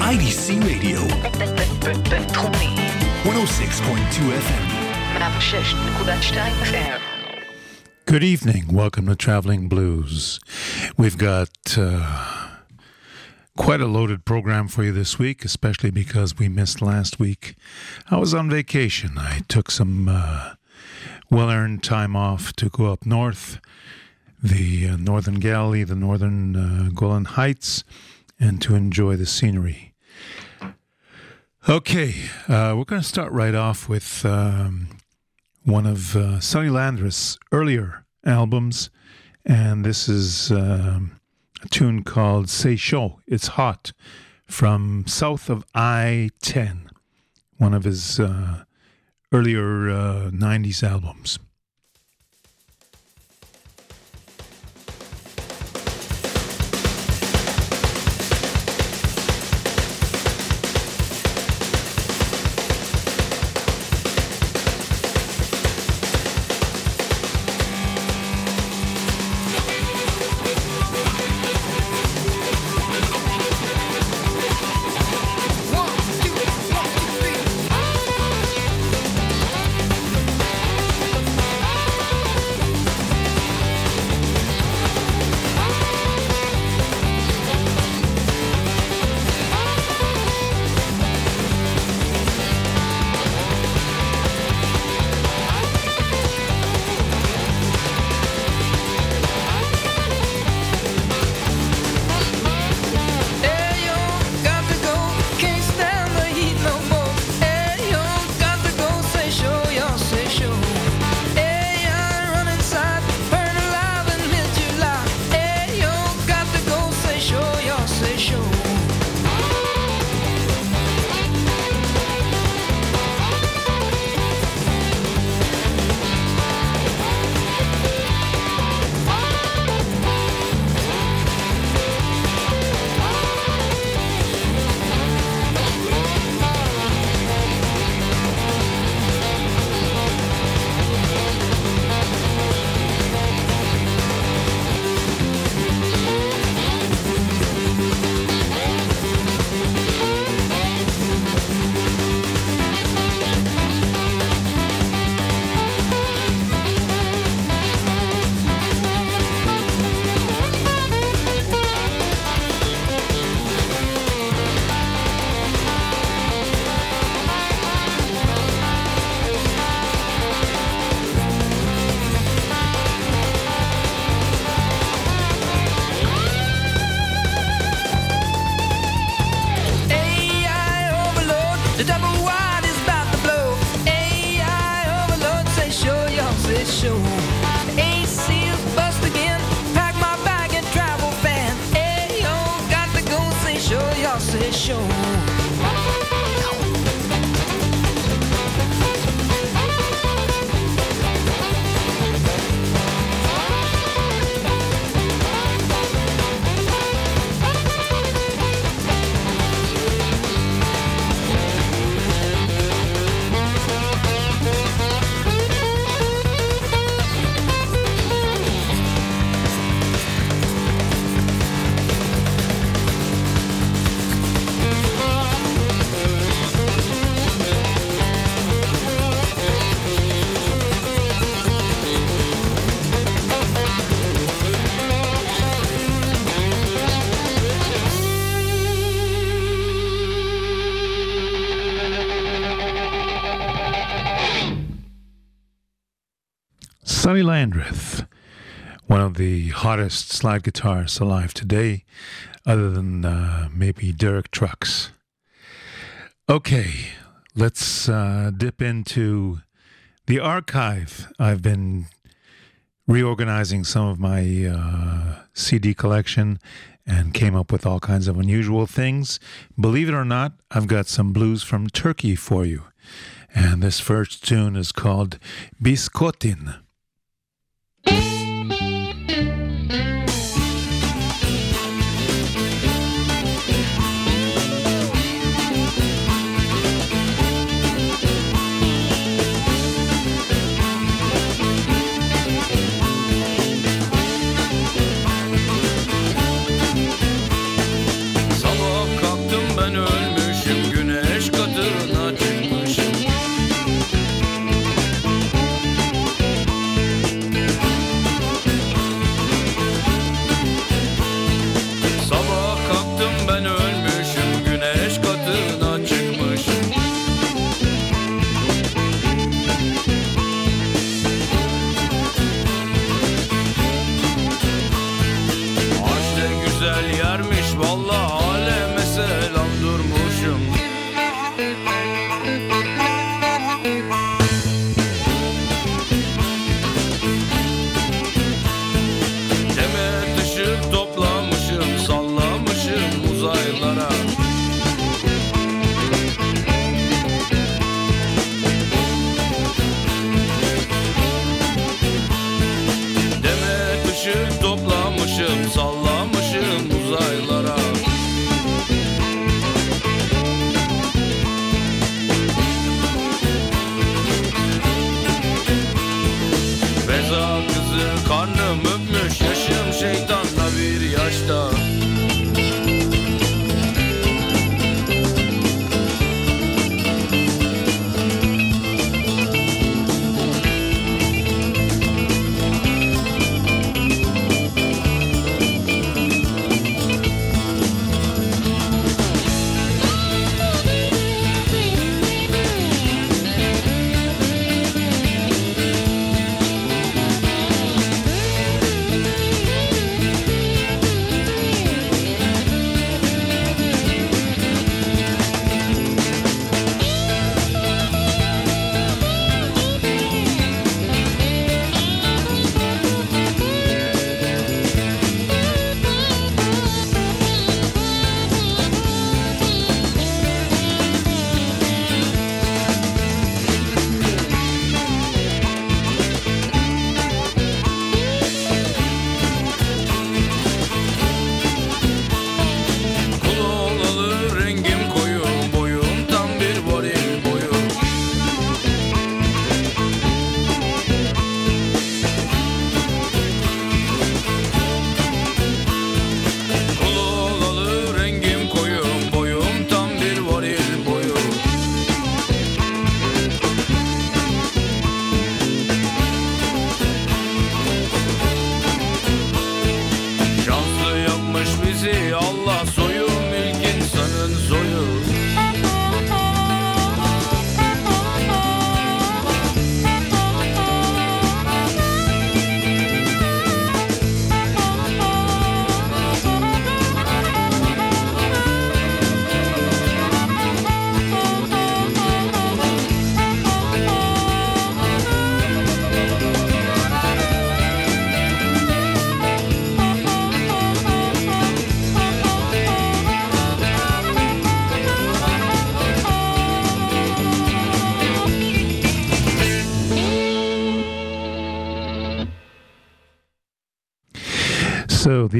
IDC Radio, 106.2 FM. Good evening. Welcome to Traveling Blues. We've got uh, quite a loaded program for you this week, especially because we missed last week. I was on vacation. I took some uh, well earned time off to go up north, the uh, Northern Galilee, the Northern uh, Golan Heights, and to enjoy the scenery. Okay, uh, we're going to start right off with um, one of uh, Sonny Landreth's earlier albums, and this is um, a tune called "Say Show." It's hot from south of I-10, one of his uh, earlier uh, '90s albums. Sonny Landreth, one of the hottest slide guitarists alive today, other than uh, maybe Derek Trucks. Okay, let's uh, dip into the archive. I've been reorganizing some of my uh, CD collection and came up with all kinds of unusual things. Believe it or not, I've got some blues from Turkey for you. And this first tune is called Biskotin. güzel Sallamışım uzaylara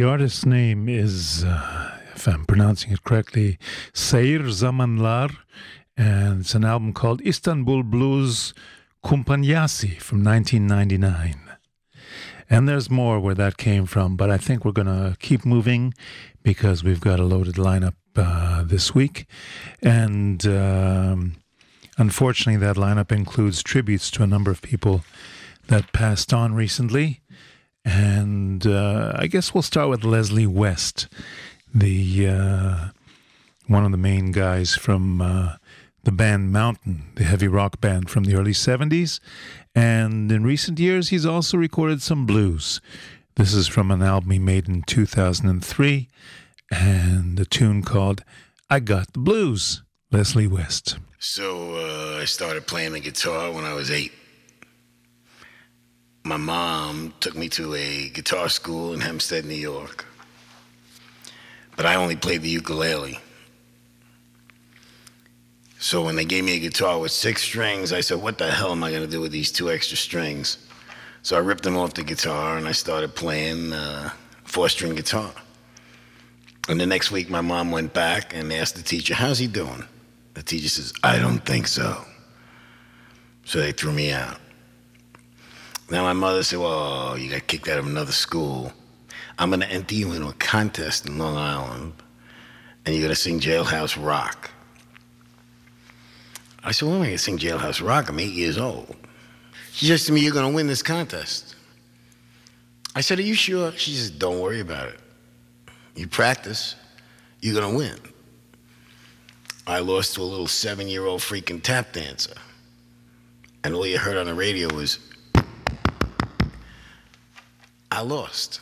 the artist's name is, uh, if I'm pronouncing it correctly, Seir Zamanlar, and it's an album called Istanbul Blues Kumpanyasi from 1999. And there's more where that came from, but I think we're going to keep moving because we've got a loaded lineup uh, this week. And um, unfortunately, that lineup includes tributes to a number of people that passed on recently. And uh, I guess we'll start with Leslie West, the uh, one of the main guys from uh, the band Mountain, the heavy rock band from the early 70s. And in recent years, he's also recorded some blues. This is from an album he made in 2003 and a tune called I Got the Blues, Leslie West. So uh, I started playing the guitar when I was eight. My mom took me to a guitar school in Hempstead, New York. But I only played the ukulele. So when they gave me a guitar with six strings, I said, What the hell am I going to do with these two extra strings? So I ripped them off the guitar and I started playing uh, four string guitar. And the next week, my mom went back and asked the teacher, How's he doing? The teacher says, I don't think so. So they threw me out. Now my mother said, Well, you got kicked out of another school. I'm to enter you into a contest in Long Island, and you're to sing Jailhouse Rock. I said, Well, am I going to sing Jailhouse Rock? I'm eight years old. She says to me, You're to win this contest. I said, Are you sure? She says, Don't worry about it. You practice, you're to win. I lost to a little seven year old freaking tap dancer. And all you heard on the radio was, I lost.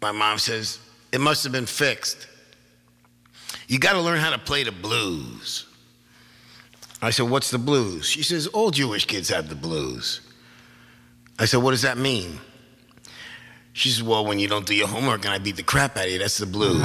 My mom says, It must have been fixed. You got to learn how to play the blues. I said, What's the blues? She says, All Jewish kids have the blues. I said, What does that mean? She says, Well, when you don't do your homework and I beat the crap out of you, that's the blues.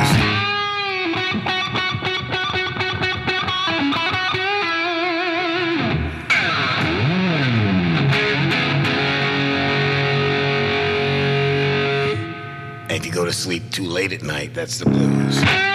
To sleep too late at night, that's the blues.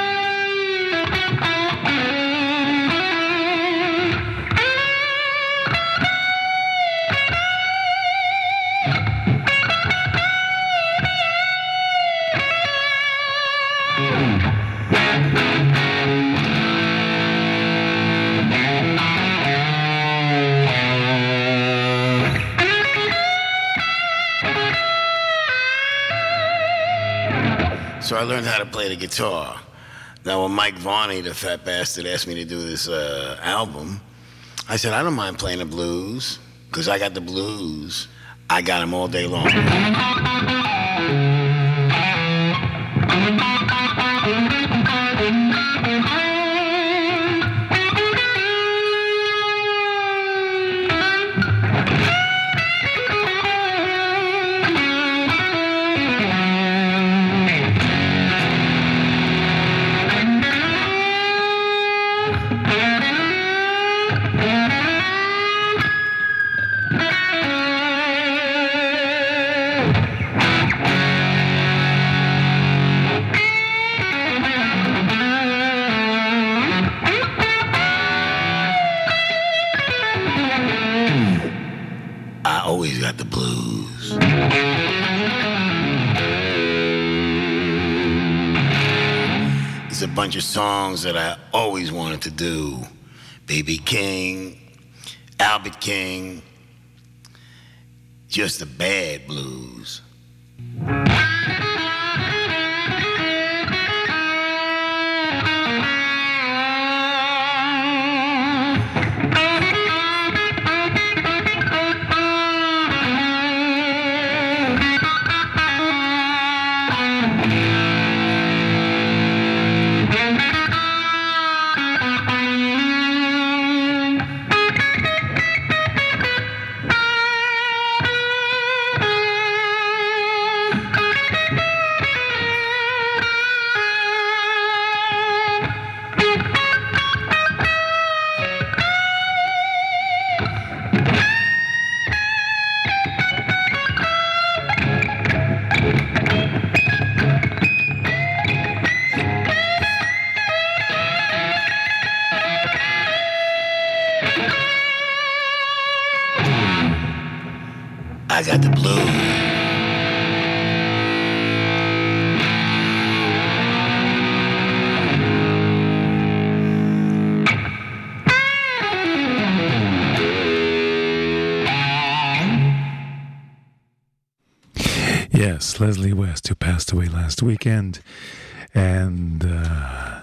I learned how to play the guitar. Now, when Mike Varney, the fat bastard, asked me to do this uh, album, I said, I don't mind playing the blues, because I got the blues. I got them all day long. Songs that I always wanted to do. B.B. King, Albert King, just the bad blues. Last weekend. And uh,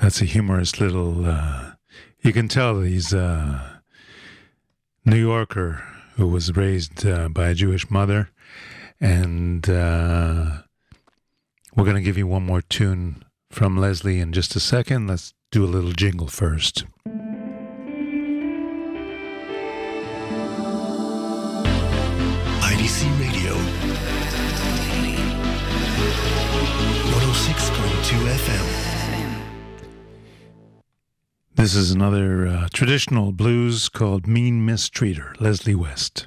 that's a humorous little. Uh, you can tell he's a New Yorker who was raised uh, by a Jewish mother. And uh, we're going to give you one more tune from Leslie in just a second. Let's do a little jingle first. FM. This is another uh, traditional blues called Mean Mistreater, Leslie West.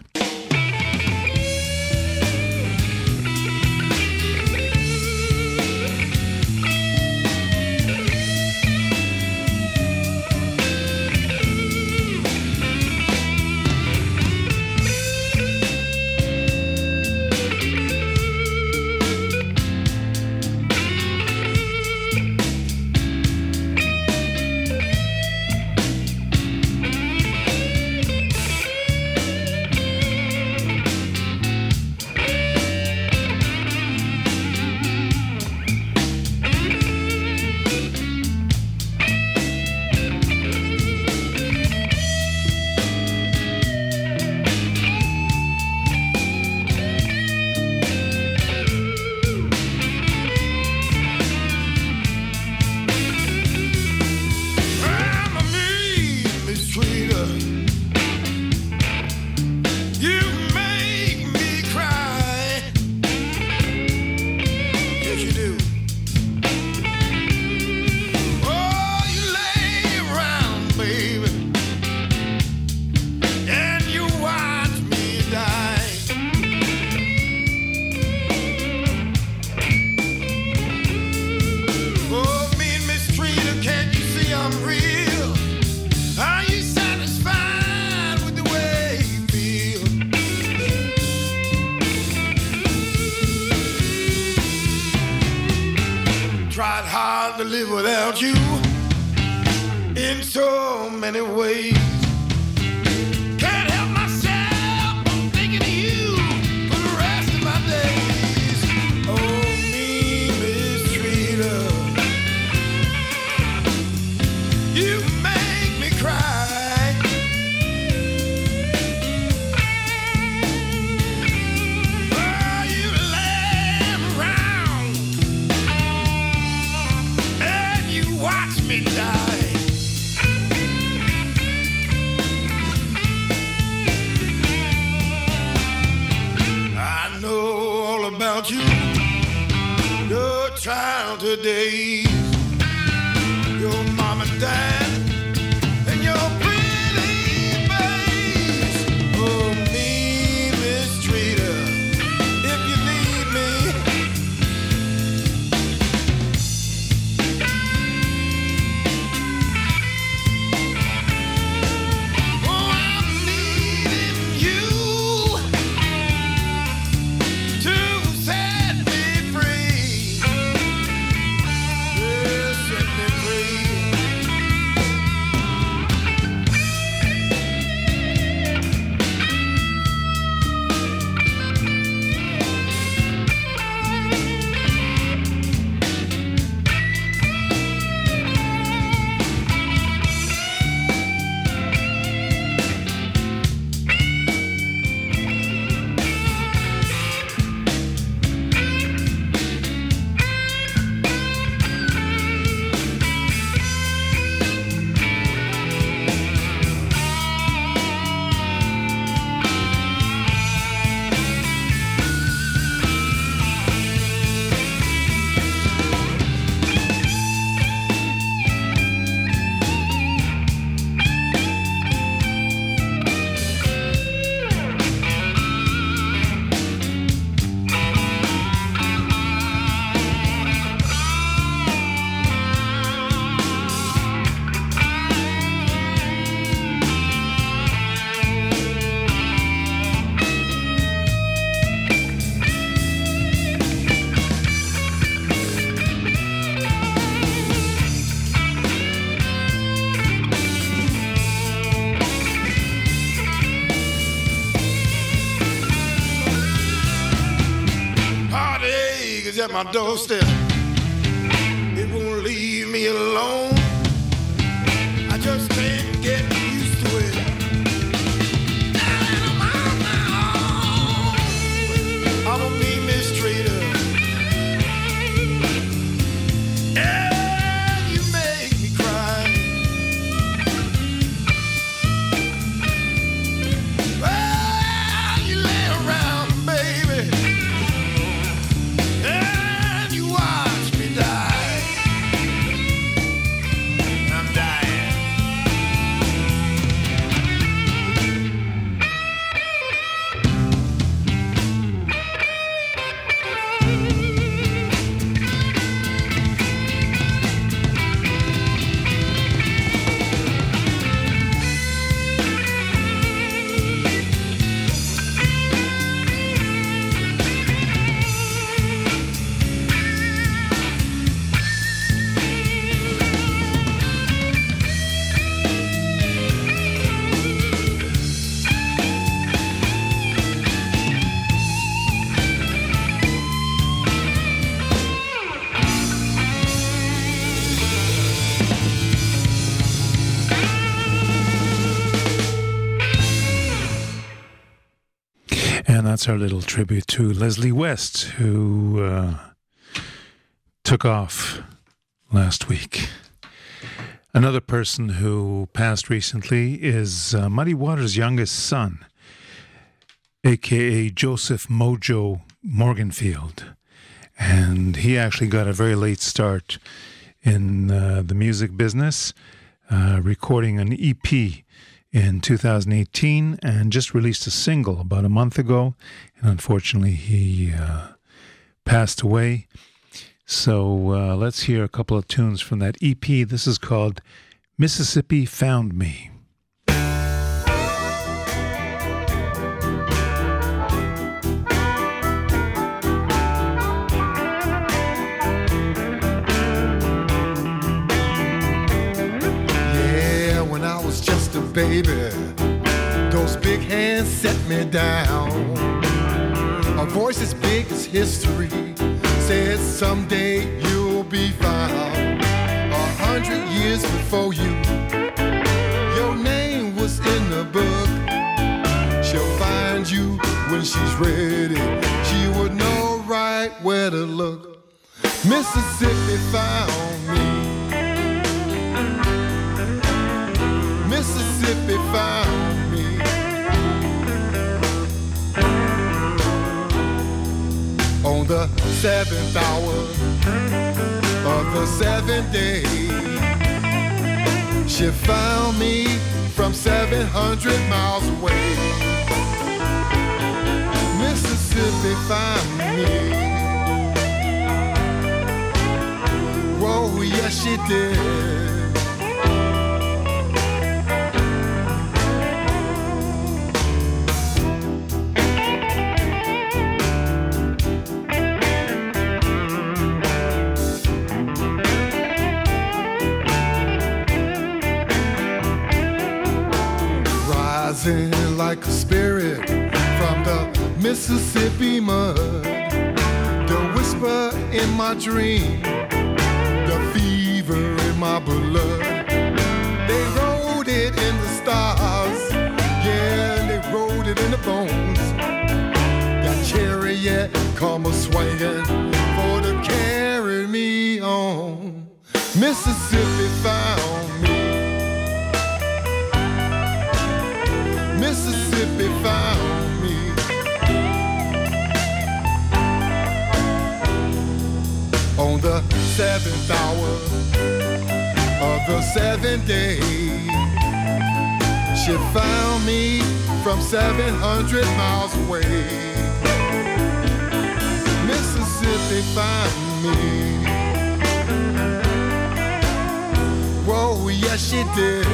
Days, at my doorstep. It won't leave me alone. Our little tribute to Leslie West, who uh, took off last week. Another person who passed recently is uh, Muddy Waters' youngest son, aka Joseph Mojo Morganfield. And he actually got a very late start in uh, the music business, uh, recording an EP in 2018 and just released a single about a month ago. And unfortunately, he uh, passed away. So uh, let's hear a couple of tunes from that EP. This is called Mississippi Found Me. Baby. Those big hands set me down. A voice as big as history says someday you'll be found. A hundred years before you, your name was in the book. She'll find you when she's ready. She would know right where to look. Mississippi found me. Mississippi found me. On the seventh hour of the seventh day, she found me from 700 miles away. Mississippi found me. Whoa, yes, she did. Rising like a spirit from the Mississippi mud. The whisper in my dream, the fever in my blood. They wrote it in the stars, yeah, they wrote it in the bones. That chariot come a swinging for to carry me on. Mississippi found the seventh hour of the seventh day, she found me from 700 miles away. Mississippi found me. Whoa, yes, she did.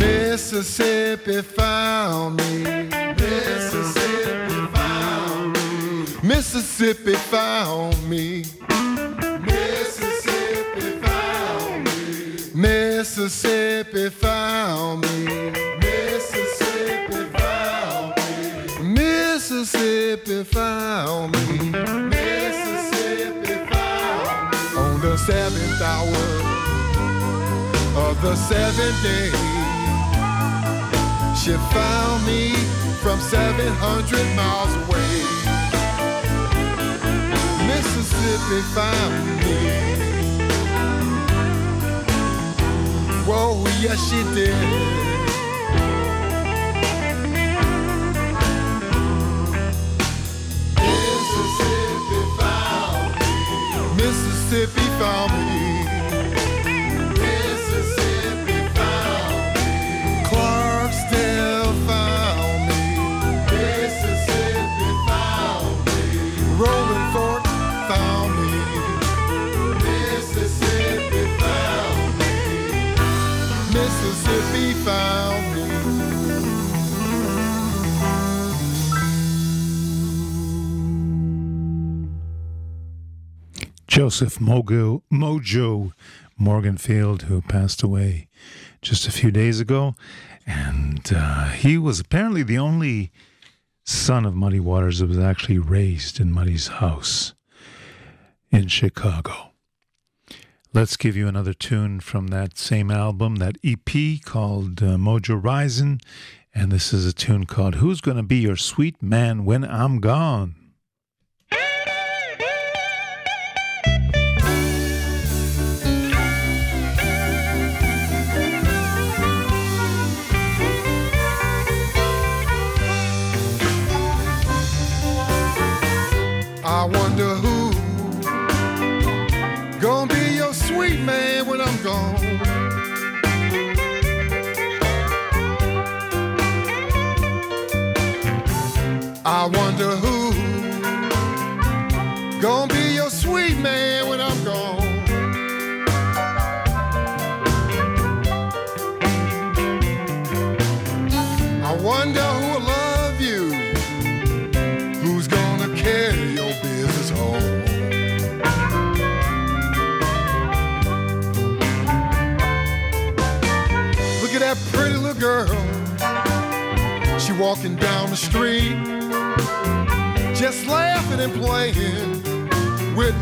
Mississippi found me. Mississippi. Mississippi found me. Mississippi found me. Mississippi found me. Mississippi found me. Mississippi found me. Mississippi found me. On the seventh hour of the seventh day. She found me from 700 miles away. Mississippi found me. Whoa, yes, she did. Mississippi found me. Mississippi found Joseph Mogo, Mojo Morganfield, who passed away just a few days ago. And uh, he was apparently the only son of Muddy Waters that was actually raised in Muddy's house in Chicago. Let's give you another tune from that same album, that EP called uh, Mojo Rising. And this is a tune called Who's Gonna Be Your Sweet Man When I'm Gone? I wonder who street, just laughing and playing with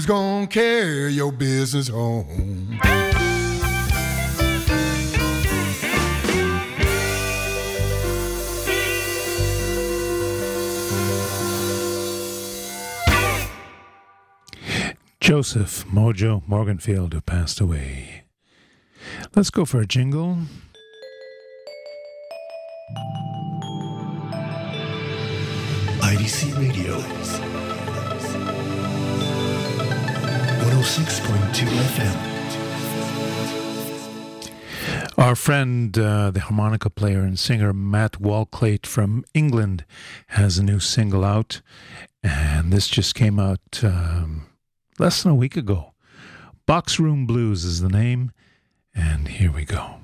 Who's gonna carry your business home? Joseph Mojo Morganfield, who passed away. Let's go for a jingle. IDC Radio. 106.2 FM. Our friend, uh, the harmonica player and singer Matt Walklate from England, has a new single out, and this just came out um, less than a week ago. Box Room Blues is the name, and here we go.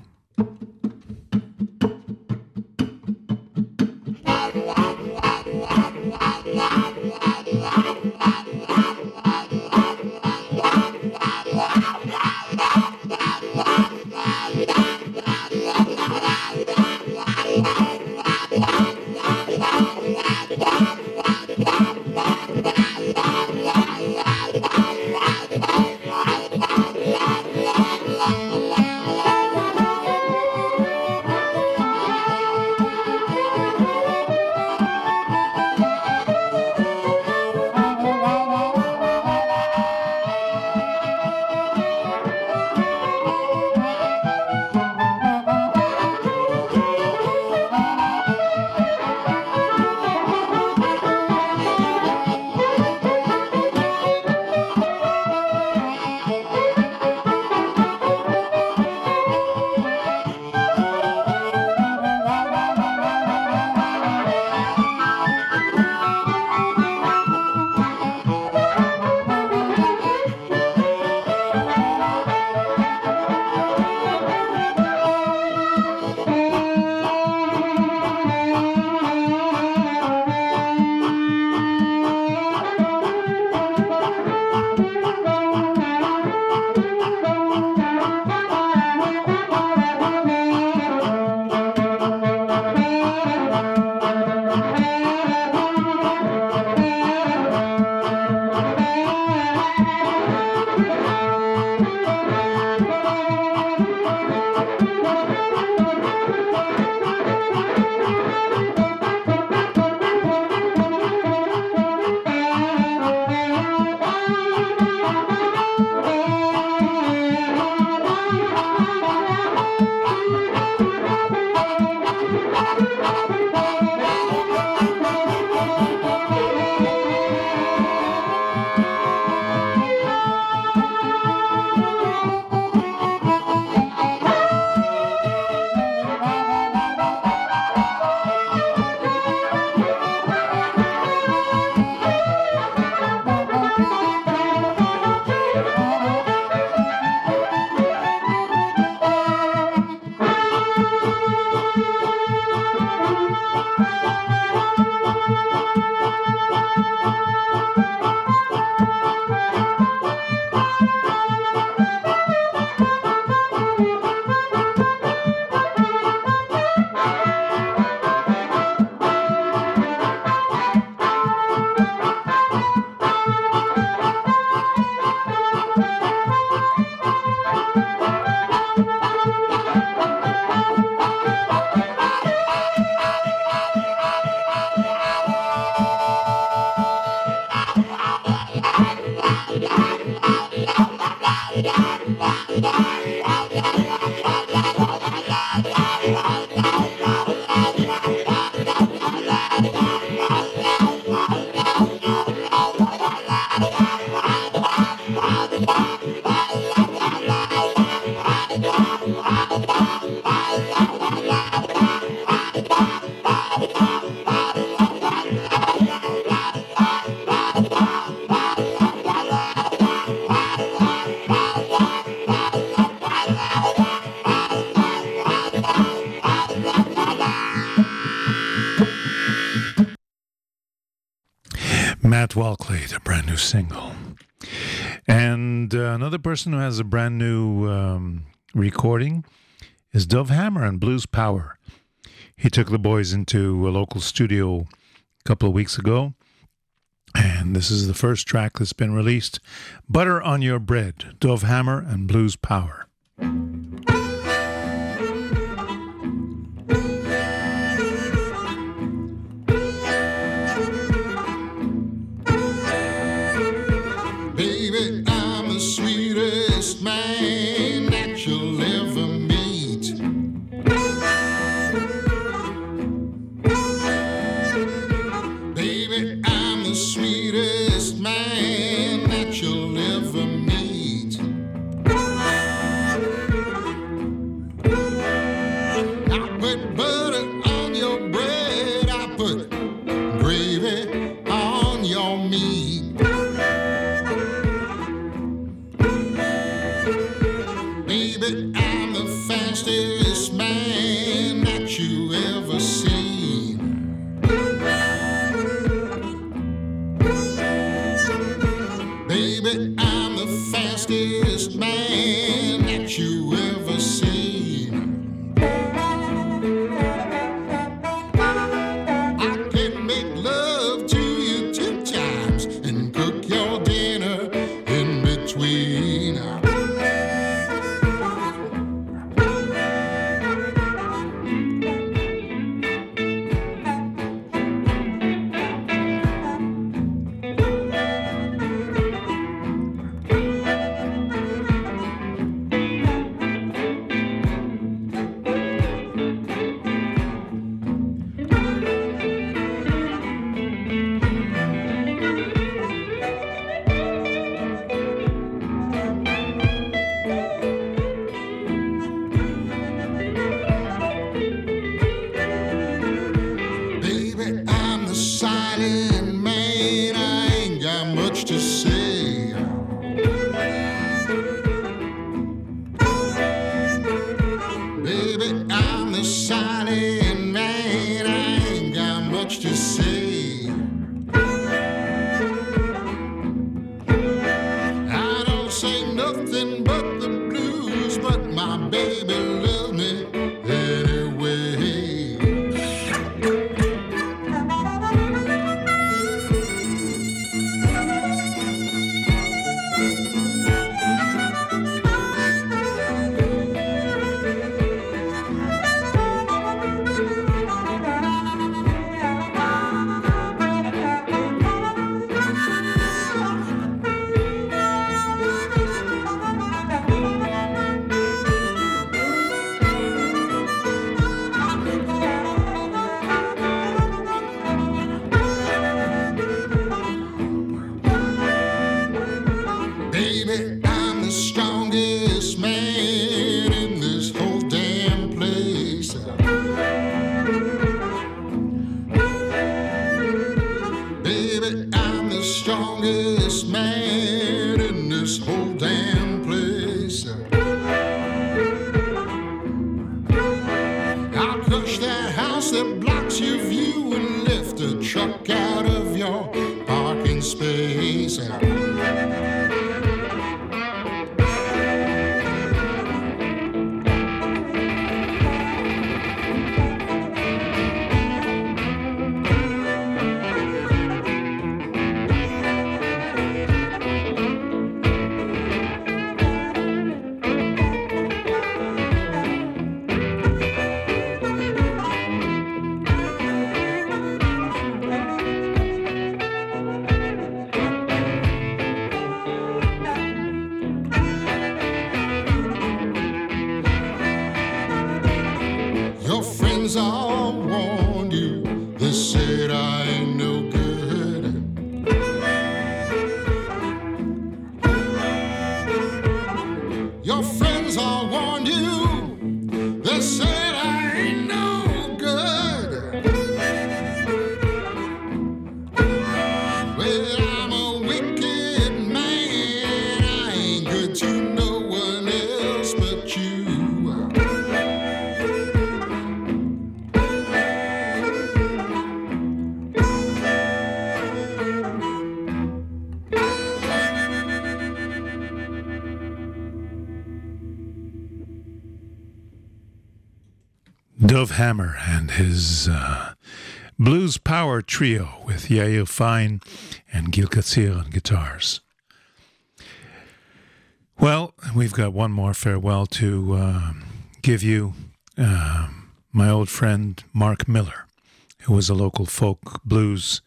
single. And uh, another person who has a brand new um, recording is Dov Hammer and Blues Power. He took the boys into a local studio a couple of weeks ago. And this is the first track that's been released Butter on Your Bread, Dov Hammer and Blues Power. went by. Hammer and his uh, Blues Power Trio with Yair Fine and Gil Katsir on guitars. Well, we've got one more farewell to uh, give you. Uh, my old friend Marc Miller, who was a local folk blues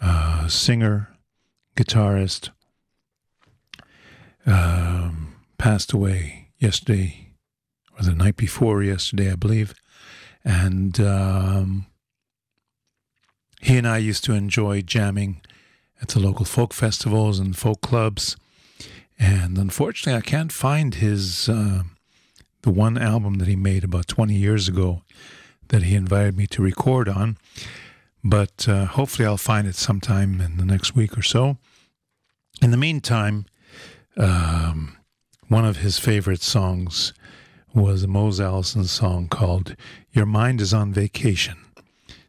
uh, singer, guitarist, um, passed away yesterday or the night before yesterday, I believe. And um, he and I used to enjoy jamming at the local folk festivals and folk clubs. And unfortunately, I can't find his uh, the one album that he made about 20 years ago that he invited me to record on. But uh, hopefully, I'll find it sometime in the next week or so. In the meantime, um, one of his favorite songs was Mose Allison song called Your Mind is on Vacation.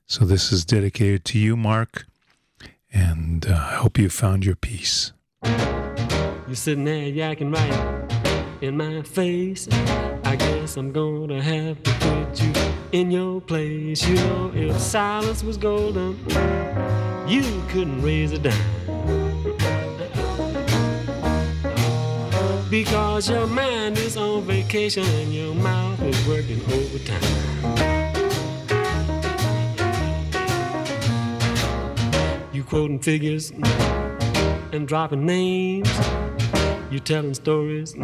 So this is dedicated to you, Marc, and uh, I hope you found your peace. You're sitting there yakking right in my face. I guess I'm gonna have to put you in your place. You know, if silence was golden, you couldn't raise a dime. Because your mind is on vacation and your mouth is working overtime. You quoting figures and dropping names. You telling stories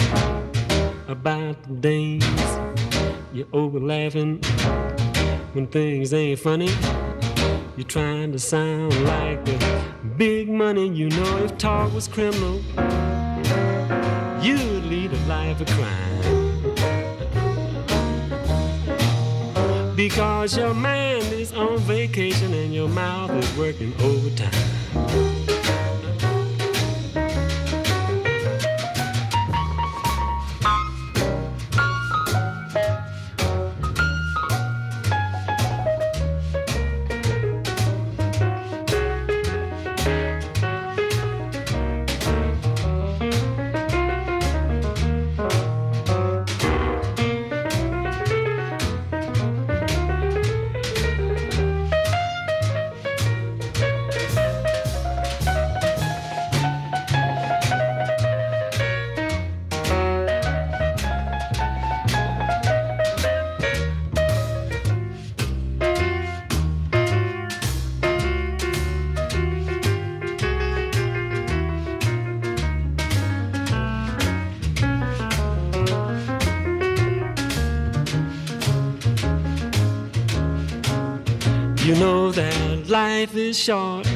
about the dames. You're over laughing when things ain't funny. You're trying to sound like the big money. You know if talk was criminal, lead a crime. Because your mind is on vacation and your mouth is working overtime. Life is short,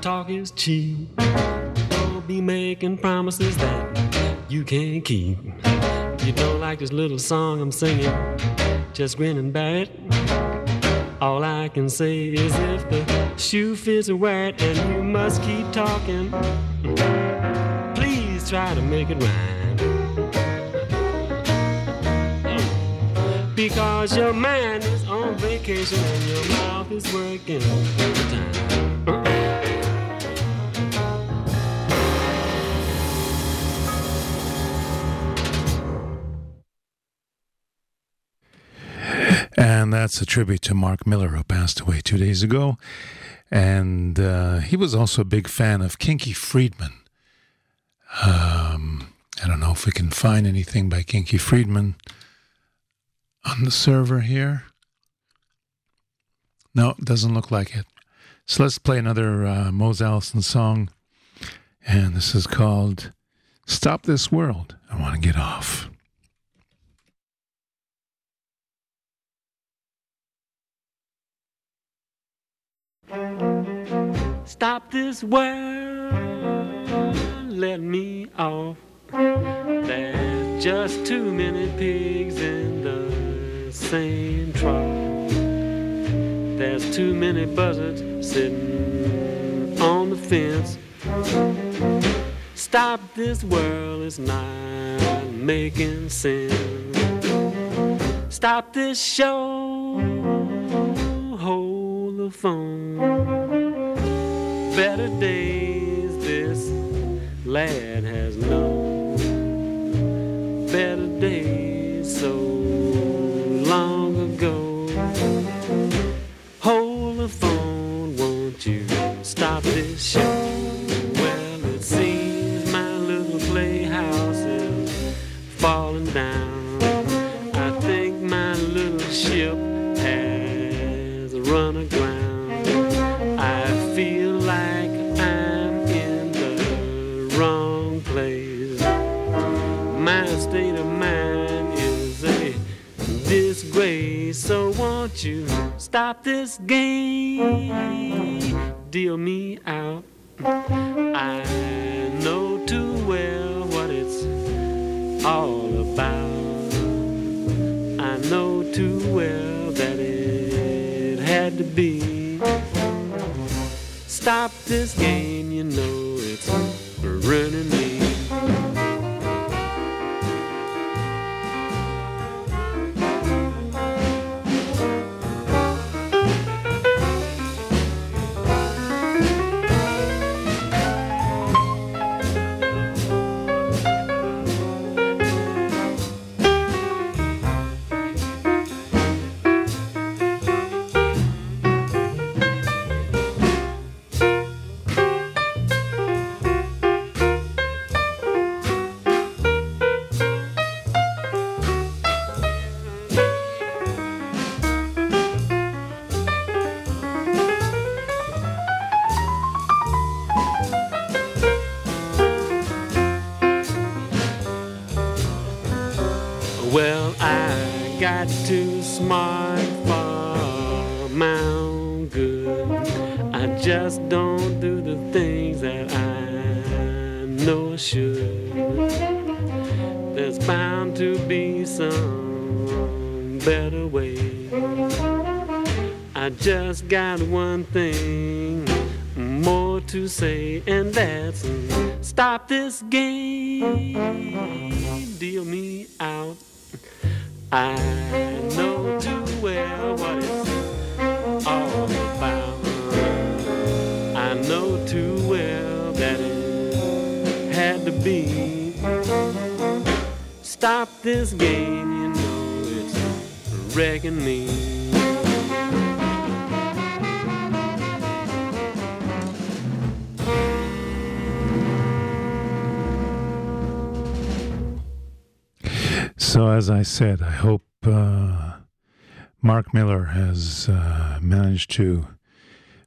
talk is cheap. Don't be making promises that you can't keep. You don't like this little song I'm singing, just grin and bear it. All I can say is if the shoe fits wear it and you must keep talking, please try to make it rhyme. Because your mind is on vacation and your mouth is working overtime. And that's a tribute to Marc Miller, who passed away two days ago. And uh, he was also a big fan of Kinky Friedman. Um, I don't know if we can find anything by Kinky Friedman on the server here. No, it doesn't look like it. So let's play another uh, Mose Allison song. And this is called Stop This World. I Want to Get Off. Stop this world, let me off. There's just too many pigs in the same trough. There's too many buzzards sitting on the fence. Stop this world, it's not making sense. Stop this show, hold the phone better days this lad has known. Better days proposition. I just got one thing more to say, and that's stop this game. Deal me out. I know too well what it's all about. I know too well that it had to be. Stop this game, me. So, as I said, I hope uh, Marc Miller has uh, managed to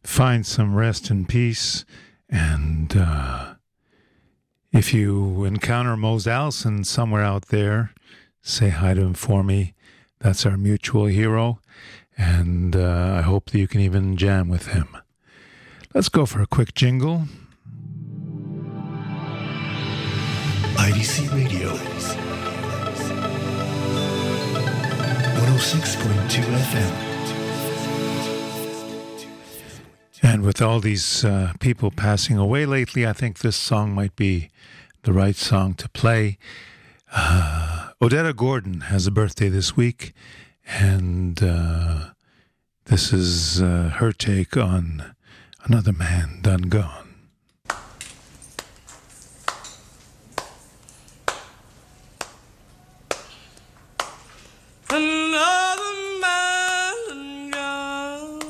find some rest and peace. And uh, if you encounter Mose Allison somewhere out there, say hi to him for me. That's our mutual hero. And uh, I hope that you can even jam with him. Let's go for a quick jingle. IDC Radio. 106.2 FM. And with all these uh, people passing away lately, I think this song might be the right song to play. Uh, Odetta Gordon has a birthday this week, and uh, this is uh, her take on Another Man Done Gone. Another man gone.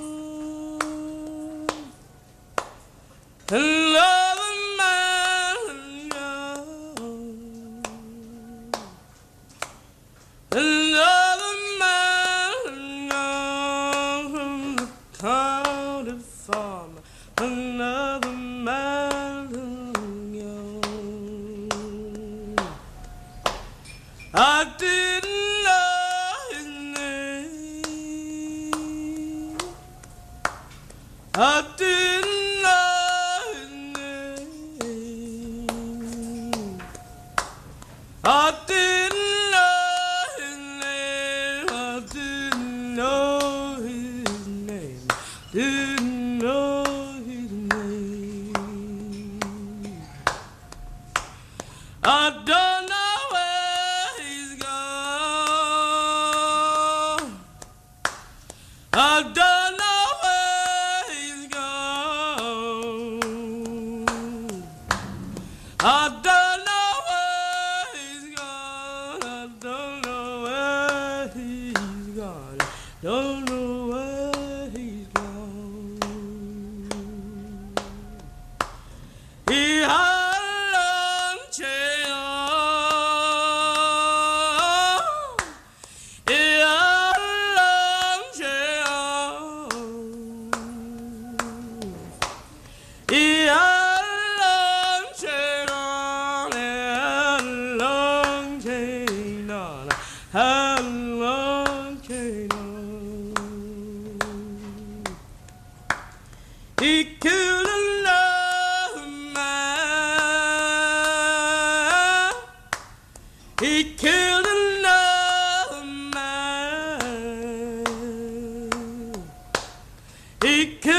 He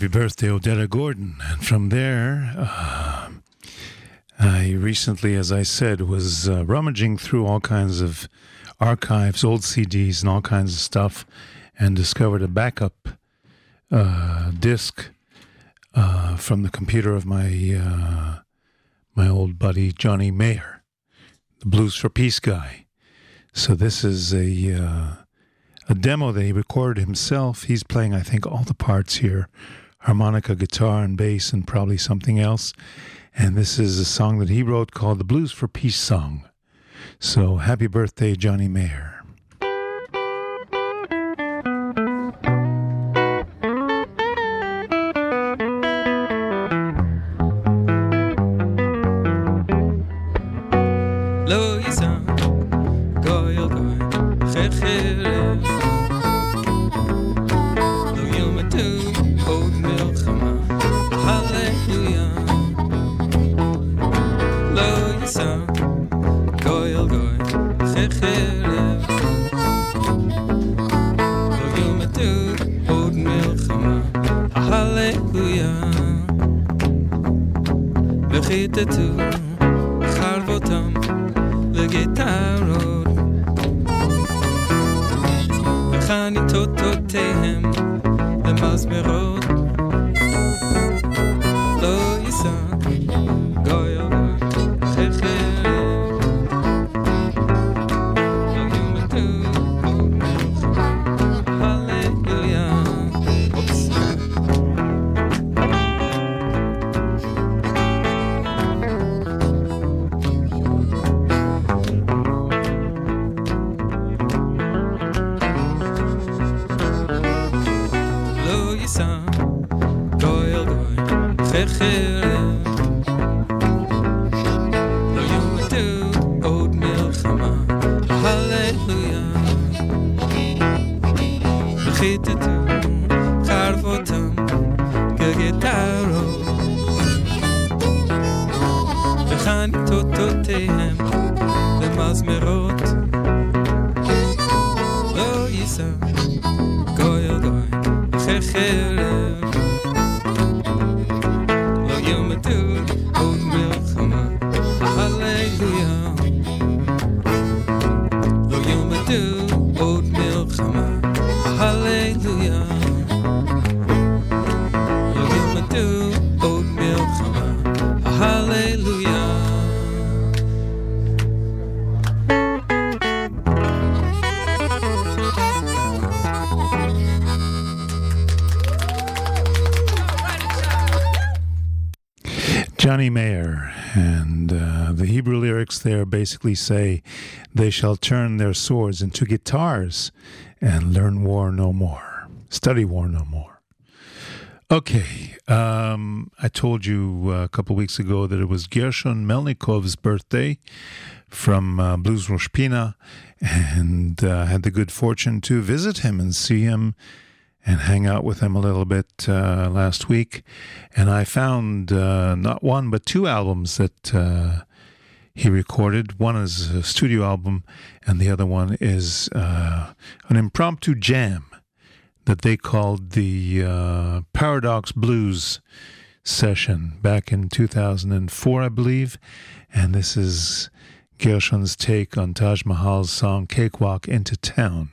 Happy birthday, Odetta Gordon. And from there, uh, I recently, as I said, was uh, rummaging through all kinds of archives, old CDs, and all kinds of stuff, and discovered a backup uh, disc uh, from the computer of my uh, my old buddy Johnny Mayer, the Blues for Peace guy. So this is a uh, a demo that he recorded himself. He's playing, I think, all the parts here harmonica, guitar, and bass, and probably something else. And this is a song that he wrote called the Blues for Peace Song. So happy birthday, Johnny Mayer. Johnny Mayer. And uh, the Hebrew lyrics there basically say, They shall turn their swords into guitars and learn war no more, study war no more. Okay, um, I told you uh, a couple weeks ago that it was Gershon Melnicove's birthday from uh, Blues Roshpina, and uh, had the good fortune to visit him and see him and hang out with him a little bit uh, last week. And I found uh, not one, but two albums that uh, he recorded. One is a studio album, and the other one is uh, an impromptu jam that they called the uh, Paradox Blues session back in 2004, I believe. And this is Gershon's take on Taj Mahal's song Cakewalk into Town.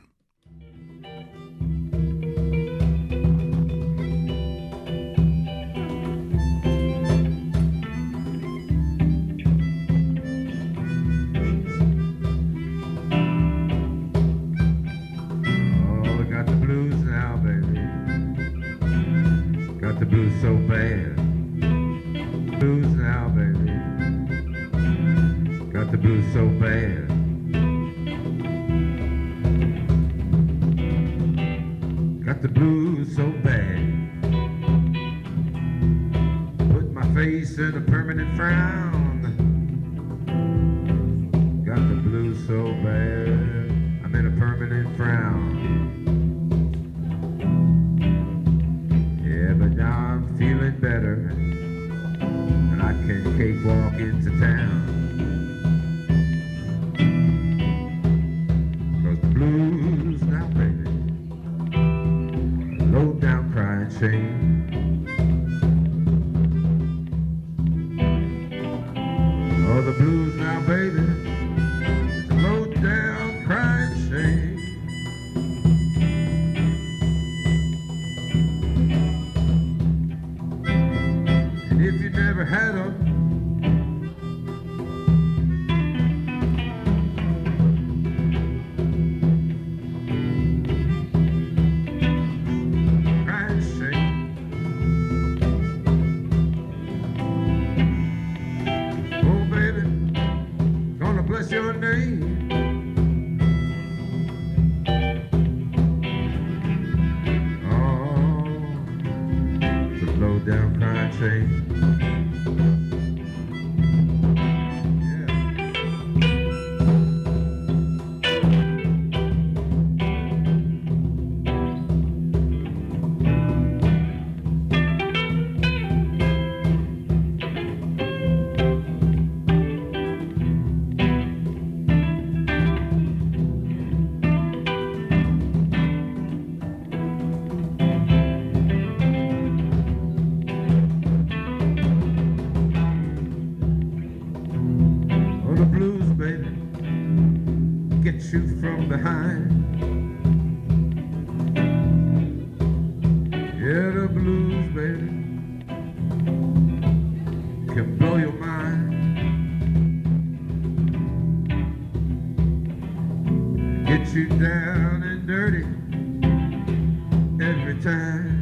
so bad. Got the blues so bad. Put my face in a permanent frown. Got the blues so bad. I'm in a permanent frown. Yeah, but now I'm feeling better. And I can keep walking. Every time.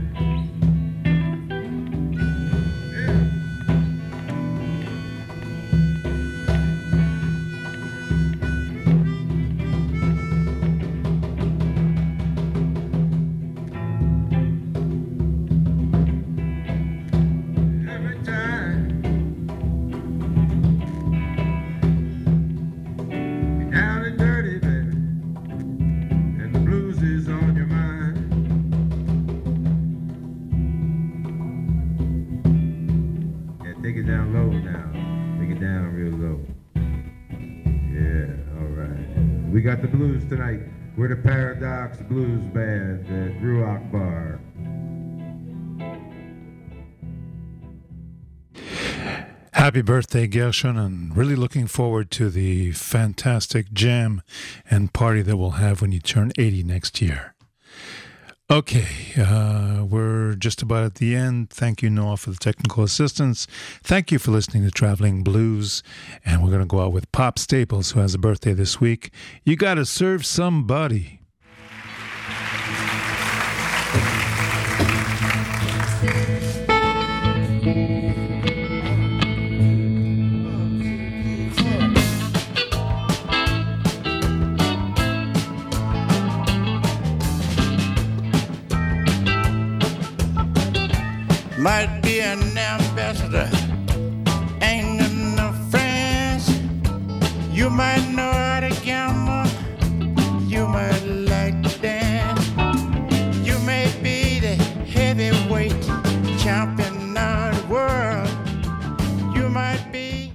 Blues tonight. We're the Paradox Blues Band at Ruach Bar. Happy birthday, Gershon, and really looking forward to the fantastic jam and party that we'll have when you turn 80 next year. Okay, uh, we're just about at the end. Thank you, Noah, for the technical assistance. Thank you for listening to Traveling Blues. And we're going to go out with Pop Staples, who has a birthday this week. You got to serve somebody. Might be an ambassador, ain't no friends. You might know